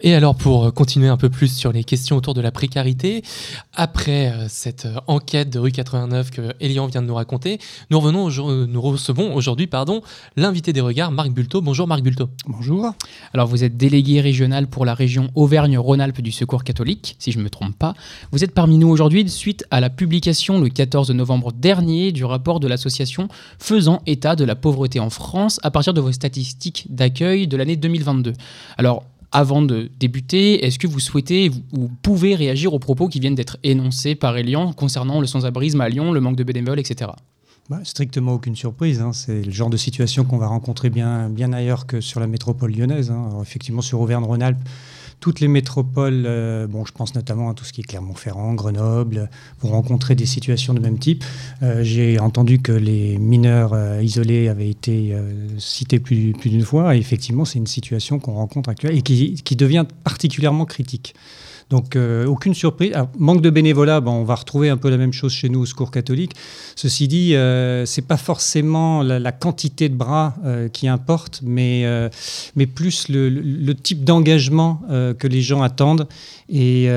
Et alors pour continuer un peu plus sur les questions autour de la précarité, après euh, cette euh, enquête de rue 89 que Elian vient de nous raconter, nous, revenons nous recevons aujourd'hui pardon, l'invité des regards, Marc Bulto. Bonjour Marc Bulto. Bonjour. Alors vous êtes délégué régional pour la région Auvergne-Rhône-Alpes du Secours catholique, si je ne me trompe pas. Vous êtes parmi nous aujourd'hui suite à la publication le 14 novembre dernier du rapport de l'association faisant état de la pauvreté en France à partir de vos statistiques d'accueil de l'année 2022. Alors avant de débuter, est-ce que vous souhaitez ou pouvez réagir aux propos qui viennent d'être énoncés par Elian concernant le sans-abrisme à Lyon, le manque de bénévoles, etc. Bah, strictement aucune surprise. Hein. C'est le genre de situation qu'on va rencontrer bien, ailleurs que sur la métropole lyonnaise. Hein. effectivement, sur Auvergne-Rhône-Alpes, toutes les métropoles, euh, bon, je pense notamment à tout ce qui est Clermont-Ferrand, Grenoble, vont rencontrer des situations de même type. Euh, j'ai entendu que les mineurs euh, isolés avaient été cités plus, d'une fois. Et effectivement, c'est une situation qu'on rencontre actuellement et qui devient particulièrement critique. Donc euh, aucune surprise. manque de bénévolat, on va retrouver un peu la même chose chez nous au Secours catholique. Ceci dit, euh, c'est pas forcément la, quantité de bras euh, qui importe, mais, euh, mais plus le, type d'engagement que les gens attendent. Et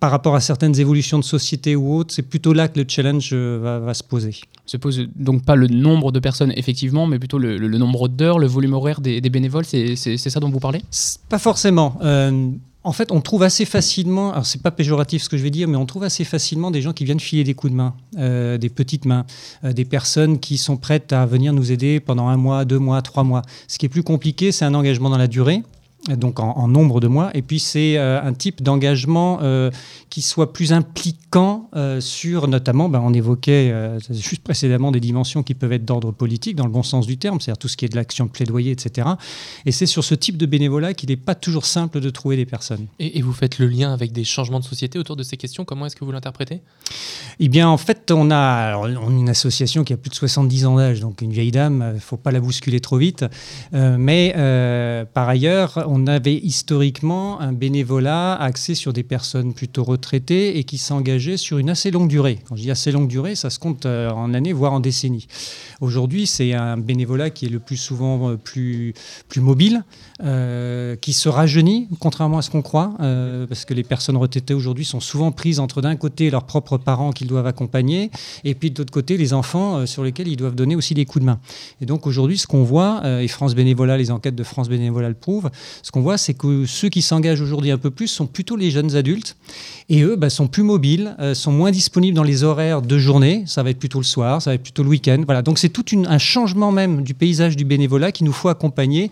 par rapport à certaines évolutions de société ou autres, c'est plutôt là que le challenge va, se poser. Se pose donc pas le nombre de personnes effectivement, mais plutôt le, nombre d'heures, le volume horaire des, des bénévoles. C'est ça dont vous parlez? Pas forcément en fait, on trouve assez facilement, alors c'est pas péjoratif ce que je vais dire, mais on trouve assez facilement des gens qui viennent filer des coups de main, euh, des petites mains, euh, des personnes qui sont prêtes à venir nous aider pendant un mois, deux mois, trois mois. Ce qui est plus compliqué, c'est un engagement dans la durée donc en, nombre de mois. Et puis c'est euh, un type d'engagement euh, qui soit plus impliquant euh, sur, notamment, ben, on évoquait juste précédemment des dimensions qui peuvent être d'ordre politique, dans le bon sens du terme, c'est-à-dire tout ce qui est de l'action de plaidoyer, etc. Et c'est sur ce type de bénévolat qu'il n'est pas toujours simple de trouver des personnes. Et, vous faites le lien avec des changements de société autour de ces questions? Comment est-ce que vous l'interprétez? Eh bien, en fait, on a, on une association qui a plus de 70 ans d'âge, donc une vieille dame, il ne faut pas la bousculer trop vite. mais par ailleurs, on avait historiquement un bénévolat axé sur des personnes plutôt retraitées et qui s'engageaient sur une assez longue durée. Quand je dis assez longue durée, ça se compte euh, en années, voire en décennies. Aujourd'hui, c'est un bénévolat qui est le plus souvent euh, plus, plus mobile, euh, qui se rajeunit, contrairement à ce qu'on croit, parce que les personnes retraitées aujourd'hui sont souvent prises entre d'un côté leurs propres parents qu'ils doivent accompagner, et puis de l'autre côté les enfants sur lesquels ils doivent donner aussi des coups de main. Et donc aujourd'hui, ce qu'on voit, et France Bénévolat, les enquêtes de France Bénévolat le prouvent, ce qu'on voit, c'est que ceux qui s'engagent aujourd'hui un peu plus sont plutôt les jeunes adultes. Et eux bah, sont plus mobiles, euh, sont moins disponibles dans les horaires de journée. Ça va être plutôt le soir, ça va être plutôt le week-end. Voilà. Donc c'est tout un changement même du paysage du bénévolat qu'il nous faut accompagner.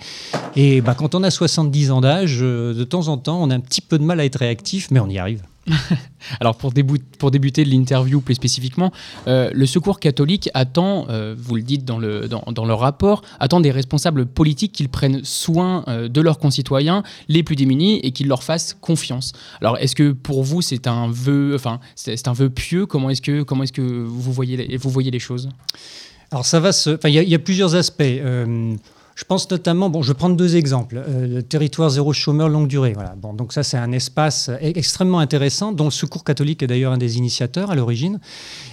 Et bah, quand on a 70 ans d'âge, euh, de temps en temps, on a un petit peu de mal à être réactif, mais on y arrive. Alors pour, débuter l'interview plus spécifiquement, euh, le Secours catholique attend, euh, vous le dites dans le, rapport, attend des responsables politiques qu'ils prennent soin euh, de leurs concitoyens les plus démunis et qu'ils leur fassent confiance. Alors est-ce que pour vous c'est un vœu, enfin c'est un vœu pieux? Comment est-ce que comment est-ce que vous voyez les, vous voyez les choses? Alors ça va il y, a plusieurs aspects. Je pense notamment, je vais prendre deux exemples. Euh, le territoire zéro chômeur longue durée. Voilà. Bon, donc ça, c'est un espace e-, extrêmement intéressant, dont le Secours catholique est d'ailleurs un des initiateurs à l'origine.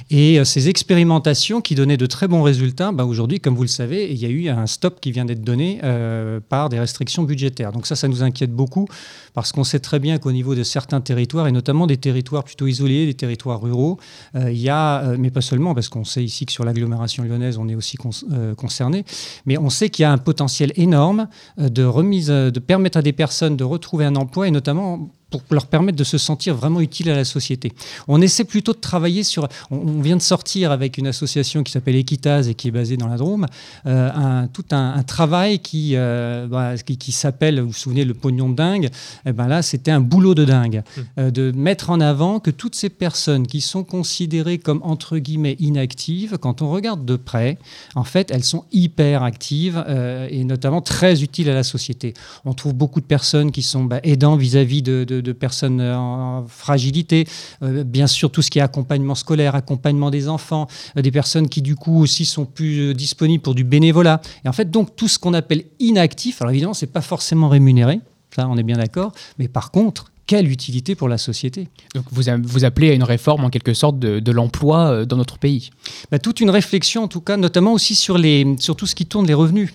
Et euh, ces expérimentations qui donnaient de très bons résultats, bah, aujourd'hui, comme vous le savez, il y a eu un stop qui vient d'être donné euh, par des restrictions budgétaires. Donc ça, ça nous inquiète beaucoup parce qu'on sait très bien qu'au niveau de certains territoires, et notamment des territoires plutôt isolés, des territoires ruraux, il y a, mais pas seulement, parce qu'on sait ici que sur l'agglomération lyonnaise, on est aussi concerné, mais on sait qu'il y a un potentiel énorme euh, de euh, de permettre à des personnes de retrouver un emploi et notamment pour leur permettre de se sentir vraiment utile à la société. On essaie plutôt de travailler sur... On, vient de sortir avec une association qui s'appelle Equitaz et qui est basée dans la Drôme, euh, un, tout un, travail qui, euh, bah, qui, qui s'appelle, vous vous souvenez, le pognon de dingue. Et eh ben là, c'était un boulot de dingue. Mmh. Euh, de mettre en avant que toutes ces personnes qui sont considérées comme, entre guillemets, inactives, quand on regarde de près, en fait, elles sont hyper actives et notamment très utiles à la société. On trouve beaucoup de personnes qui sont bah, aidants vis-à-vis de de, personnes en fragilité, euh, bien sûr tout ce qui est accompagnement scolaire, accompagnement des enfants, euh, des personnes qui du coup aussi sont plus euh, disponibles pour du bénévolat. Et en fait donc tout ce qu'on appelle inactif, alors évidemment c'est pas forcément rémunéré, ça on est bien d'accord, mais par contre quelle utilité pour la société? Donc vous, vous appelez à une réforme en quelque sorte de, l'emploi dans notre pays? Bah, Toute une réflexion en tout cas, notamment aussi sur, les, sur tout ce qui tourne les revenus.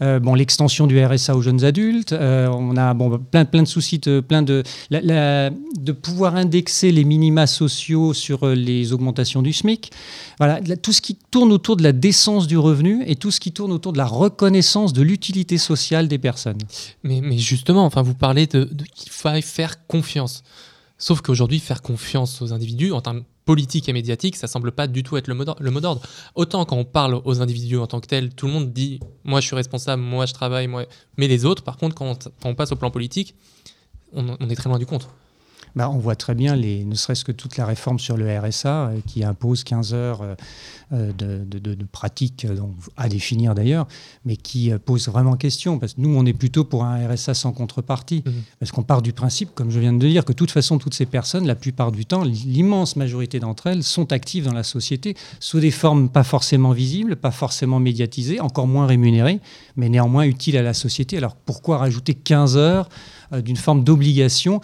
Bon, l'extension du RSA aux jeunes adultes. on a bon, plein, plein de soucis, de, plein de, de pouvoir indexer les minima sociaux sur les augmentations du SMIC. Voilà, tout ce qui tourne autour de la décence du revenu et tout ce qui tourne autour de la reconnaissance de l'utilité sociale des personnes. Mais, mais justement, enfin, vous parlez de qu'il faille faire confiance. Sauf qu'aujourd'hui, faire confiance aux individus en termes politiques et médiatiques, ça semble pas du tout être le mot d'ordre. Autant quand on parle aux individus en tant que tels, tout le monde dit moi je suis responsable, moi je travaille, moi. Mais les autres, par contre, quand on, passe au plan politique, on est très loin du compte. Bah, on voit très bien, les, ne serait-ce que toute la réforme sur le RSA euh, qui impose 15 heures euh, euh, de, de, pratique à définir d'ailleurs, mais qui pose vraiment question. Parce que nous, on est plutôt pour un RSA sans contrepartie. Mmh. Parce qu'on part du principe, comme je viens de dire, que de toute façon, toutes ces personnes, la plupart du temps, l'immense majorité d'entre elles sont actives dans la société sous des formes pas forcément visibles, pas forcément médiatisées, encore moins rémunérées, mais néanmoins utiles à la société. Alors pourquoi rajouter 15 heures d'une forme d'obligation?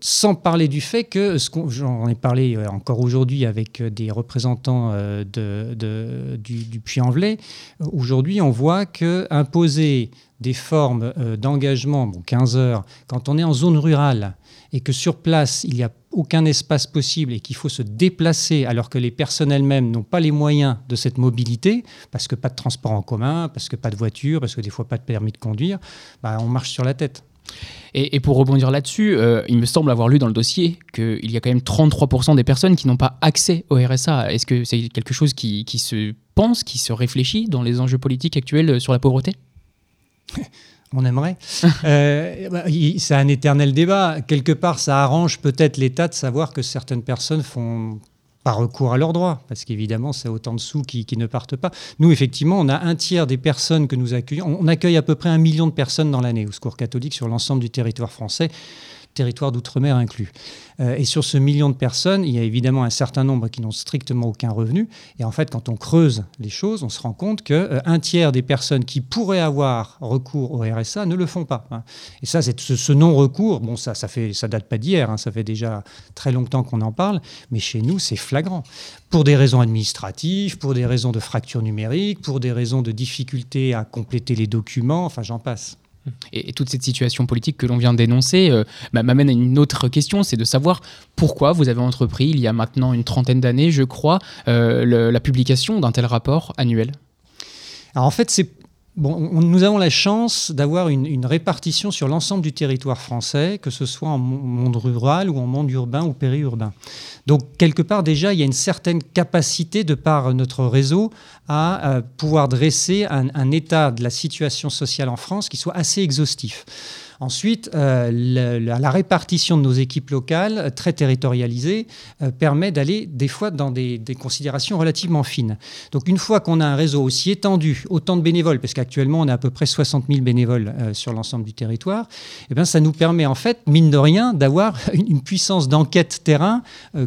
Sans parler du fait que, j'en ai parlé euh, encore aujourd'hui avec euh, des représentants euh, du, Puy-en-Velay, aujourd'hui on voit que imposer des formes d'engagement, bon, 15 heures, quand on est en zone rurale et que sur place il n'y a aucun espace possible et qu'il faut se déplacer alors que les personnes elles-mêmes n'ont pas les moyens de cette mobilité, parce que pas de transport en commun, parce que pas de voiture, parce que des fois pas de permis de conduire, bah, on marche sur la tête. Et, pour rebondir là-dessus, euh, il me semble avoir lu dans le dossier qu'il y a quand même 33% des personnes qui n'ont pas accès au RSA. Est-ce que c'est quelque chose qui, se pense, qui se réfléchit dans les enjeux politiques actuels sur la pauvreté? On aimerait. euh, bah, c'est un éternel débat. Quelque part, ça arrange peut-être l'État de savoir que certaines personnes font par recours à leurs droits, parce qu'évidemment, c'est autant de sous qui, ne partent pas. Nous, effectivement, on a un tiers des personnes que nous accueillons. On accueille à peu près un million de personnes dans l'année au Secours catholique sur l'ensemble du territoire français territoire d'outre-mer inclus. Euh, et sur ce million de personnes, il y a évidemment un certain nombre qui n'ont strictement aucun revenu. Et en fait, quand on creuse les choses, on se rend compte qu'un euh, tiers des personnes qui pourraient avoir recours au RSA ne le font pas. Hein. Et ça, c'est ce, non-recours. Bon, ça, ça fait, date pas d'hier. Hein, ça fait déjà très longtemps qu'on en parle. Mais chez nous, c'est flagrant. Pour des raisons administratives, pour des raisons de fracture numérique, pour des raisons de difficulté à compléter les documents. Enfin, j'en passe. Et, toute cette situation politique que l'on vient d'énoncer euh, m'amène à une autre question, c'est de savoir pourquoi vous avez entrepris, il y a maintenant une trentaine d'années, je crois, euh, la publication d'un tel rapport annuel. Alors en fait, c'est Bon, nous avons la chance d'avoir une, répartition sur l'ensemble du territoire français, que ce soit en monde rural ou en monde urbain ou périurbain. Donc, quelque part, déjà, il y a une certaine capacité de par notre réseau à, euh, pouvoir dresser un, un état de la situation sociale en France qui soit assez exhaustif. Ensuite, euh, la, répartition de nos équipes locales, euh, très territorialisées, euh, permet d'aller des fois dans des, considérations relativement fines. Donc une fois qu'on a un réseau aussi étendu, autant de bénévoles, parce qu'actuellement on a à peu près 60 000 bénévoles sur l'ensemble du territoire, eh bien, ça nous permet en fait, mine de rien, d'avoir une puissance d'enquête terrain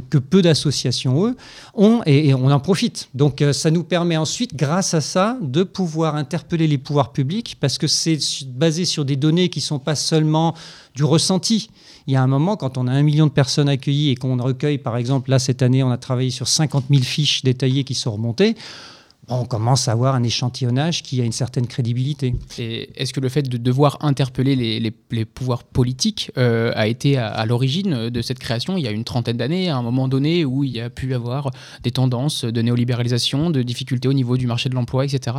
que peu d'associations, eux, ont et, on en profite. Donc ça nous permet ensuite, grâce à ça, de pouvoir interpeller les pouvoirs publics, parce que c'est basé sur des données qui sont pas seulement du ressenti. Il y a un moment, quand on a un million de personnes accueillies et qu'on recueille, par exemple, là, cette année, on a travaillé sur 50 000 fiches détaillées qui sont remontées, on commence à avoir un échantillonnage qui a une certaine crédibilité. Et est-ce que le fait de devoir interpeller les, pouvoirs politiques euh, a été à, l'origine de cette création? Il y a une trentaine d'années, à un moment donné où il y a pu avoir des tendances de néolibéralisation, de difficultés au niveau du marché de l'emploi, etc.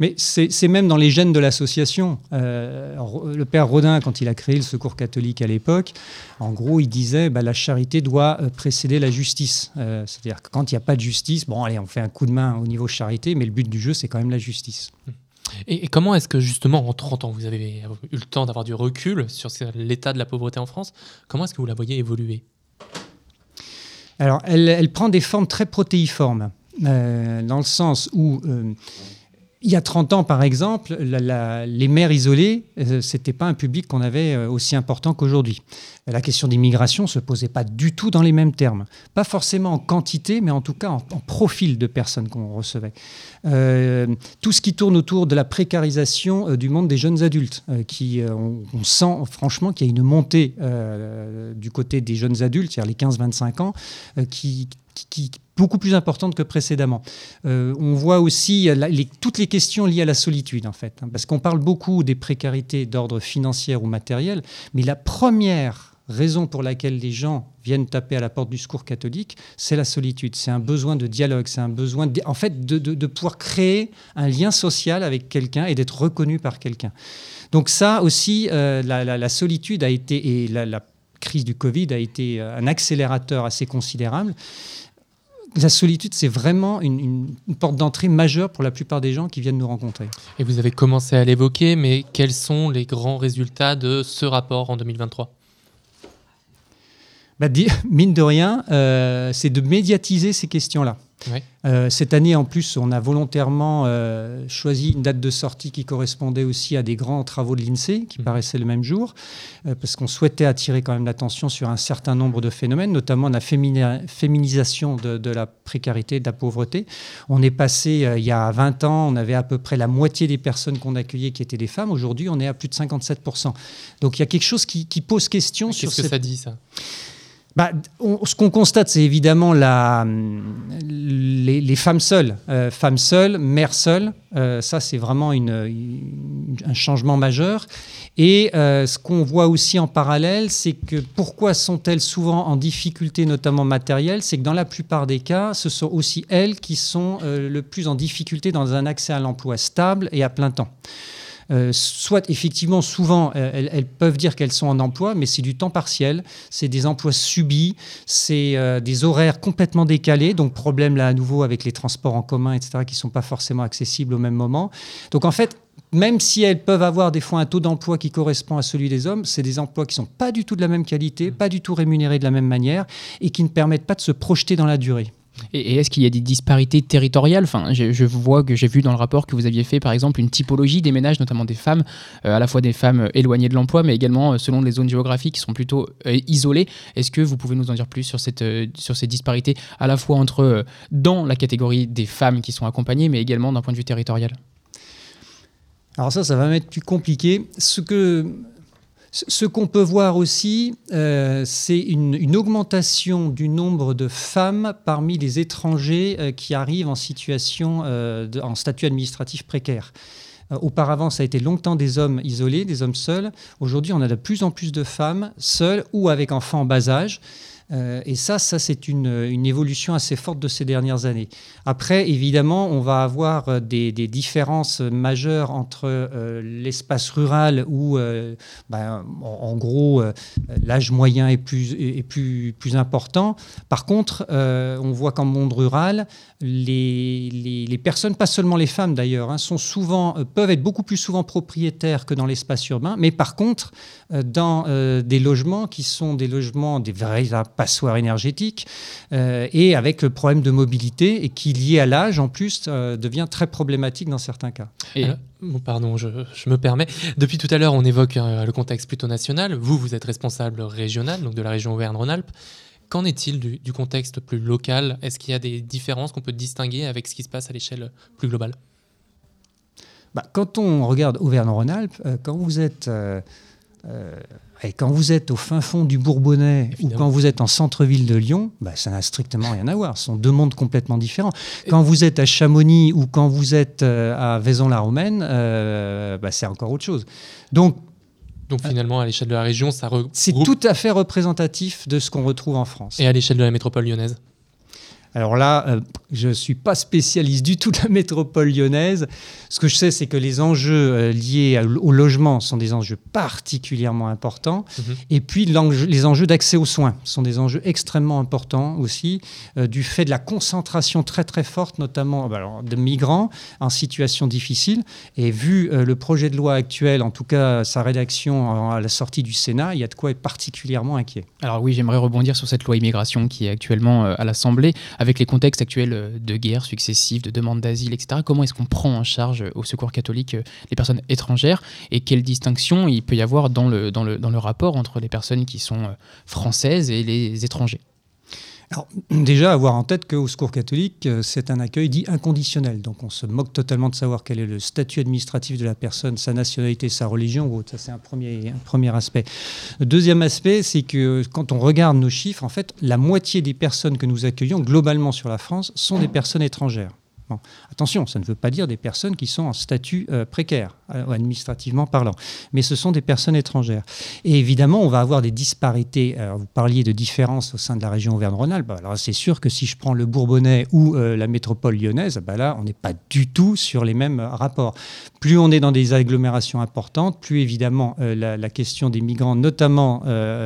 Mais c'est même dans les gènes de l'association. Euh, le père Rodin, quand il a créé le Secours catholique à l'époque, en gros, il disait bah, la charité doit euh, précéder la justice. C'est-à-dire que quand il n'y a pas de justice, bon, allez, on fait un coup de main au niveau charité mais le but du jeu, c'est quand même la justice. Et, comment est-ce que justement en 30 ans, vous avez eu le temps d'avoir du recul sur l'état de la pauvreté en France Comment est-ce que vous la voyez évoluer? Alors, elle, prend des formes très protéiformes, euh, dans le sens où... Euh, il y a 30 ans, par exemple, les mères isolées, euh, ce n'était pas un public qu'on avait aussi important qu'aujourd'hui. La question d'immigration ne se posait pas du tout dans les mêmes termes. Pas forcément en quantité, mais en tout cas en, profil de personnes qu'on recevait. Euh, tout ce qui tourne autour de la précarisation euh, du monde des jeunes adultes, euh, qui, on, sent franchement qu'il y a une montée du côté des jeunes adultes, c'est-à-dire les 15-25 ans, qui, beaucoup plus importante que précédemment. Euh, on voit aussi toutes les questions liées à la solitude, en fait, hein, parce qu'on parle beaucoup des précarités d'ordre financier ou matériel, mais la première raison pour laquelle les gens viennent taper à la porte du secours catholique, c'est la solitude. C'est un besoin de dialogue, c'est un besoin, en fait, de, pouvoir créer un lien social avec quelqu'un et d'être reconnu par quelqu'un. Donc ça aussi, euh, la, solitude a été, et la, crise du Covid a été un accélérateur assez considérable la solitude, c'est vraiment une, porte d'entrée majeure pour la plupart des gens qui viennent nous rencontrer. Et vous avez commencé à l'évoquer, mais quels sont les grands résultats de ce rapport en 2023 bah, Mine de rien, euh, c'est de médiatiser ces questions-là. Euh, cette année, en plus, on a volontairement euh, choisi une date de sortie qui correspondait aussi à des grands travaux de l'INSEE qui mhm. paraissaient le même jour, euh, parce qu'on souhaitait attirer quand même l'attention sur un certain nombre de phénomènes, notamment la féminisation de, la précarité, de la pauvreté. On est passé, il y a 20 ans, on avait à peu près la moitié des personnes qu'on accueillait qui étaient des femmes. Aujourd'hui, on est à plus de 57%. Donc il y a quelque chose qui, pose question sur... Qu'est-ce que ça dit, ça? Bah, ce qu'on constate, c'est évidemment la, les, femmes seules. Euh, femmes seules, mères seules, euh, ça c'est vraiment un changement majeur. Et euh, ce qu'on voit aussi en parallèle, c'est que pourquoi sont-elles souvent en difficulté, notamment matérielle? C'est que dans la plupart des cas, ce sont aussi elles qui sont le plus en difficulté dans un accès à l'emploi stable et à plein temps. Euh, soit effectivement, souvent, euh, elles, peuvent dire qu'elles sont en emploi, mais c'est du temps partiel, c'est des emplois subis, c'est euh, des horaires complètement décalés, donc problème là à nouveau avec les transports en commun, etc., qui ne sont pas forcément accessibles au même moment. Donc en fait, même si elles peuvent avoir des fois un taux d'emploi qui correspond à celui des hommes, c'est des emplois qui ne sont pas du tout de la même qualité, pas du tout rémunérés de la même manière et qui ne permettent pas de se projeter dans la durée. Et, est-ce qu'il y a des disparités territoriales enfin, je, vois que j'ai vu dans le rapport que vous aviez fait, par exemple, une typologie des ménages, notamment des femmes, euh, à la fois des femmes éloignées de l'emploi, mais également euh, selon les zones géographiques qui sont plutôt euh, isolées. Est-ce que vous pouvez nous en dire plus sur, cette, sur ces disparités, à la fois entre dans la catégorie des femmes qui sont accompagnées, mais également d'un point de vue territorial? Alors ça, ça va m'être plus compliqué. Ce que ce qu'on peut voir aussi, euh, c'est une, augmentation du nombre de femmes parmi les étrangers euh, qui arrivent en situation, euh, en statut administratif précaire. Auparavant, ça a été longtemps des hommes isolés, des hommes seuls. Aujourd'hui, on a de plus en plus de femmes seules ou avec enfants en bas âge. Euh, et ça, ça c'est une, évolution assez forte de ces dernières années. Après, évidemment, on va avoir euh, des, différences majeures entre euh, l'espace rural où, ben, en, gros, l'âge moyen est, plus, important. Par contre, on voit qu'en monde rural, les, les, personnes, pas seulement les femmes d'ailleurs, hein, sont souvent, peuvent être beaucoup plus souvent propriétaires que dans l'espace urbain, mais par contre, dans des logements qui sont des logements, des véritables passoire énergétique, euh, et avec le problème de mobilité, et qui, lié à l'âge en plus, euh, devient très problématique dans certains cas. Et, pardon, je, me permets. Depuis tout à l'heure, on évoque euh, le contexte plutôt national. Vous, vous êtes responsable régional, donc de la région Auvergne-Rhône-Alpes. Qu'en est-il du, contexte plus local? Est-ce qu'il y a des différences qu'on peut distinguer avec ce qui se passe à l'échelle plus globale? Bah, Quand on regarde Auvergne-Rhône-Alpes, quand vous êtes et quand vous êtes au fin fond du Bourbonnais ou quand vous êtes en centre-ville de Lyon, bah, ça n'a strictement rien à voir. Ce sont deux mondes complètement différents. Quand vous êtes à Chamonix ou quand vous êtes euh, à Vaison-la-Romaine, euh, bah, c'est encore autre chose. Donc, donc finalement, à l'échelle de la région, ça C'est tout à fait représentatif de ce qu'on retrouve en France. Et à l'échelle de la métropole lyonnaise alors là, euh, je ne suis pas spécialiste du tout de la métropole lyonnaise. Ce que je sais, c'est que les enjeux euh, liés au logement sont des enjeux particulièrement importants. Mhm. Et puis les enjeux d'accès aux soins sont des enjeux extrêmement importants aussi, euh, du fait de la concentration très très forte, notamment bah, de migrants en situation difficile. Et vu le projet de loi actuel, en tout cas sa rédaction à la sortie du Sénat, il y a de quoi être particulièrement inquiet. Alors oui, j'aimerais rebondir sur cette loi immigration qui est actuellement à l'Assemblée avec les contextes actuels euh, de guerre successives, de demandes d'asile, etc., comment est-ce qu'on prend en charge euh, au Secours catholique euh, les personnes étrangères et quelle distinction il peut y avoir le, dans le rapport entre les personnes qui sont françaises et les étrangers? Alors, déjà, avoir en tête qu'au Secours catholique, euh, c'est un accueil dit inconditionnel. Donc, on se moque totalement de savoir quel est le statut administratif de la personne, sa nationalité, sa religion ou autre. Ça, c'est un premier, un premier aspect. Le deuxième aspect, c'est que quand on regarde nos chiffres, en fait, la moitié des personnes que nous accueillons globalement sur la France sont des personnes étrangères. Attention, ça ne veut pas dire des personnes qui sont en statut euh, précaire, euh, administrativement parlant, mais ce sont des personnes étrangères. Et évidemment, on va avoir des disparités. vous parliez de différences au sein de la région Auvergne-Rhône-Alpes. Bah, alors c'est sûr que si je prends le Bourbonnais ou euh, la métropole lyonnaise, bah, là, on n'est pas du tout sur les mêmes rapports. Plus on est dans des agglomérations importantes, plus évidemment la, question des migrants, notamment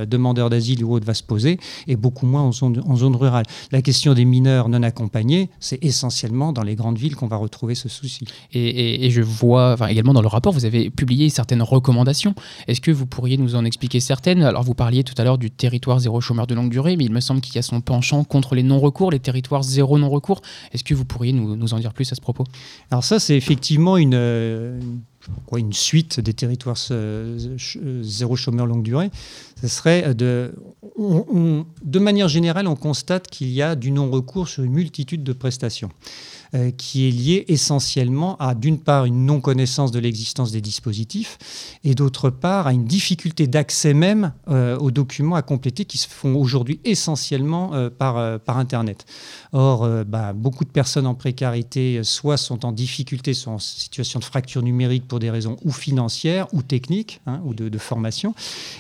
demandeurs d'asile ou autres, va se poser, et beaucoup moins en zone, en zone rurale. La question des mineurs non accompagnés, c'est essentiellement dans les grandes villes qu'on va retrouver ce souci. Et, je vois enfin, également dans le rapport, vous avez publié certaines recommandations. Est-ce que vous pourriez nous en expliquer certaines? Alors vous parliez tout à l'heure du territoire zéro chômeur de longue durée, mais il me semble qu'il y a son penchant contre les non-recours, les territoires zéro non-recours. Est-ce que vous pourriez nous, nous, en dire plus à ce propos? Alors ça, c'est effectivement une, une suite des territoires zéro chômeur longue durée. Ce serait de, de manière générale, on constate qu'il y a du non-recours sur une multitude de prestations. Euh, qui est lié essentiellement à, d'une part, une non-connaissance de l'existence des dispositifs, et d'autre part, à une difficulté d'accès même euh, aux documents à compléter qui se font aujourd'hui essentiellement euh, par, par Internet. Or, bah, beaucoup de personnes en précarité, soit sont en difficulté, sont en situation de fracture numérique des raisons ou financières, ou techniques, hein, ou de, formation.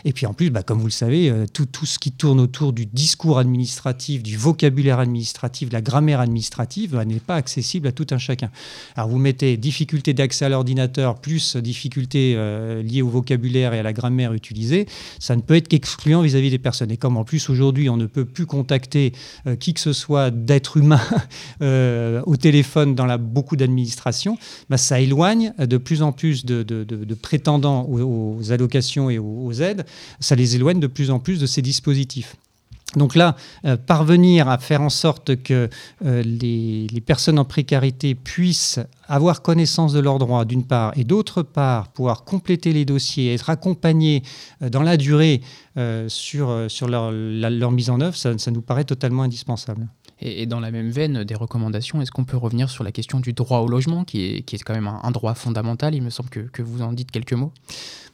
Et puis en plus, bah, comme vous le savez, tout, tout ce qui tourne autour du discours administratif, du vocabulaire administratif, de la grammaire administrative, bah, n'est pas accessible à tout un chacun. Alors vous mettez difficulté d'accès à l'ordinateur plus difficulté euh, liée au vocabulaire et à la grammaire utilisée, ça ne peut être qu'excluant vis-à-vis des personnes. Et comme en plus aujourd'hui on ne peut plus contacter euh, qui que ce soit d'être humain euh, au téléphone dans beaucoup d'administrations, bah, ça éloigne de plus en plus de, prétendants aux, allocations et aux aides, ça les éloigne de plus en plus de ces dispositifs. Donc là, euh, parvenir à faire en sorte que euh, les, personnes en précarité puissent avoir connaissance de leurs droits, d'une part, et d'autre part, pouvoir compléter les dossiers, être accompagnés euh, dans la durée sur, sur leur, mise en œuvre, ça, nous paraît totalement indispensable. Et, dans la même veine des recommandations, est-ce qu'on peut revenir sur la question du droit au logement, qui est, qui est quand même un, droit fondamental Il me semble que, que vous en dites quelques mots?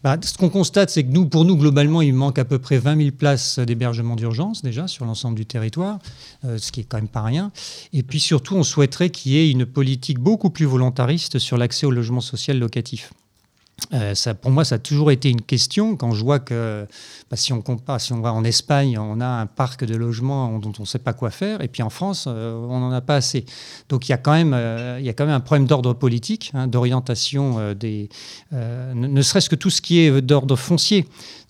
Bah, ce qu'on constate, c'est que nous, pour nous, globalement, il manque à peu près 20 000 places d'hébergement d'urgence déjà sur l'ensemble du territoire, euh, ce qui est quand même pas rien. Et puis surtout, on souhaiterait qu'il y ait une politique beaucoup plus volontariste sur l'accès au logement social locatif. Euh, pour moi, ça a toujours été une question quand je vois que bah, si on compare, si on va en Espagne, on a un parc de logements dont on ne sait pas quoi faire, et puis en France, euh, on n'en a pas assez. Donc il y a quand même, euh, un problème d'ordre politique, hein, d'orientation des, ne, serait-ce que tout ce qui est d'ordre foncier.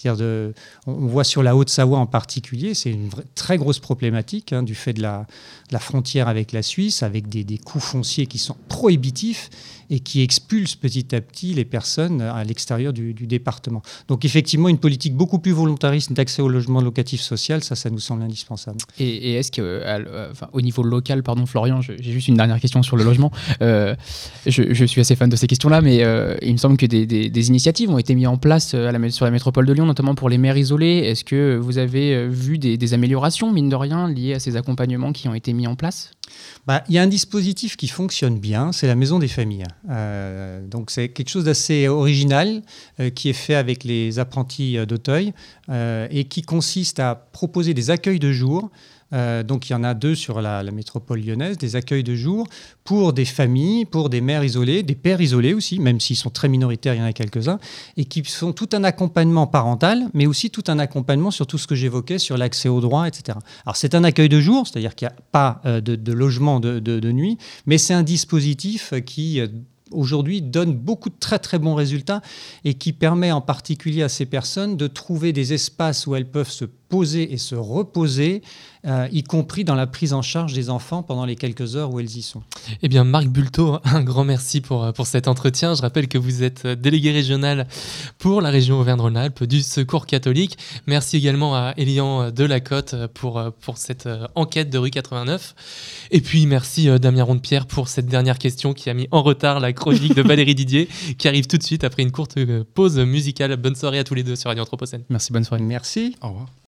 On voit sur la Haute-Savoie en particulier, c'est une très grosse problématique hein, du fait de la, frontière avec la Suisse, avec des, coûts fonciers qui sont prohibitifs et qui expulse petit à petit les personnes à l'extérieur du, département. Donc effectivement, une politique beaucoup plus volontariste d'accès au logement locatif social, ça, ça nous semble indispensable. Et, est-ce que, euh, au niveau local, pardon Florian, j'ai juste une dernière question sur le logement. Euh, je, suis assez fan de ces questions-là, mais euh, il me semble que des, initiatives ont été mises en place sur la métropole de Lyon, notamment pour les maires isolés. Est-ce que vous avez vu des améliorations, mine de rien, liées à ces accompagnements qui ont été mis en place? Bah, il y a un dispositif qui fonctionne bien, c'est la maison des familles. Euh, c'est quelque chose d'assez original euh, qui est fait avec les apprentis d'Auteuil euh, et qui consiste à proposer des accueils de jour euh, donc il y en a deux sur la, métropole lyonnaise, des accueils de jour pour des familles, pour des mères isolées, des pères isolés aussi, même s'ils sont très minoritaires, il y en a quelques-uns, et qui sont tout un accompagnement parental, mais aussi tout un accompagnement sur tout ce que j'évoquais, sur l'accès aux droits, etc. Alors c'est un accueil de jour, c'est-à-dire qu'il n'y a pas euh, de, logement de, nuit, mais c'est un dispositif qui euh, aujourd'hui donne beaucoup de très très bons résultats et qui permet en particulier à ces personnes de trouver des espaces où elles peuvent se poser et se reposer, euh, y compris dans la prise en charge des enfants pendant les quelques heures où elles y sont. Eh bien, Marc Bulto, un grand merci pour, pour cet entretien. Je rappelle que vous êtes délégué régional pour la région Auvergne-Rhône-Alpes du Secours catholique. Merci également à Elian Delacote pour, pour cette euh, enquête de rue 89. Et puis, merci euh, Damien Ronde-Pierre pour cette dernière question qui a mis en retard la chronique de Valérie Didier, qui arrive tout de suite après une courte pause musicale. Bonne soirée à tous les deux sur Radio Anthropocène. Merci, bonne soirée. Merci. Au revoir.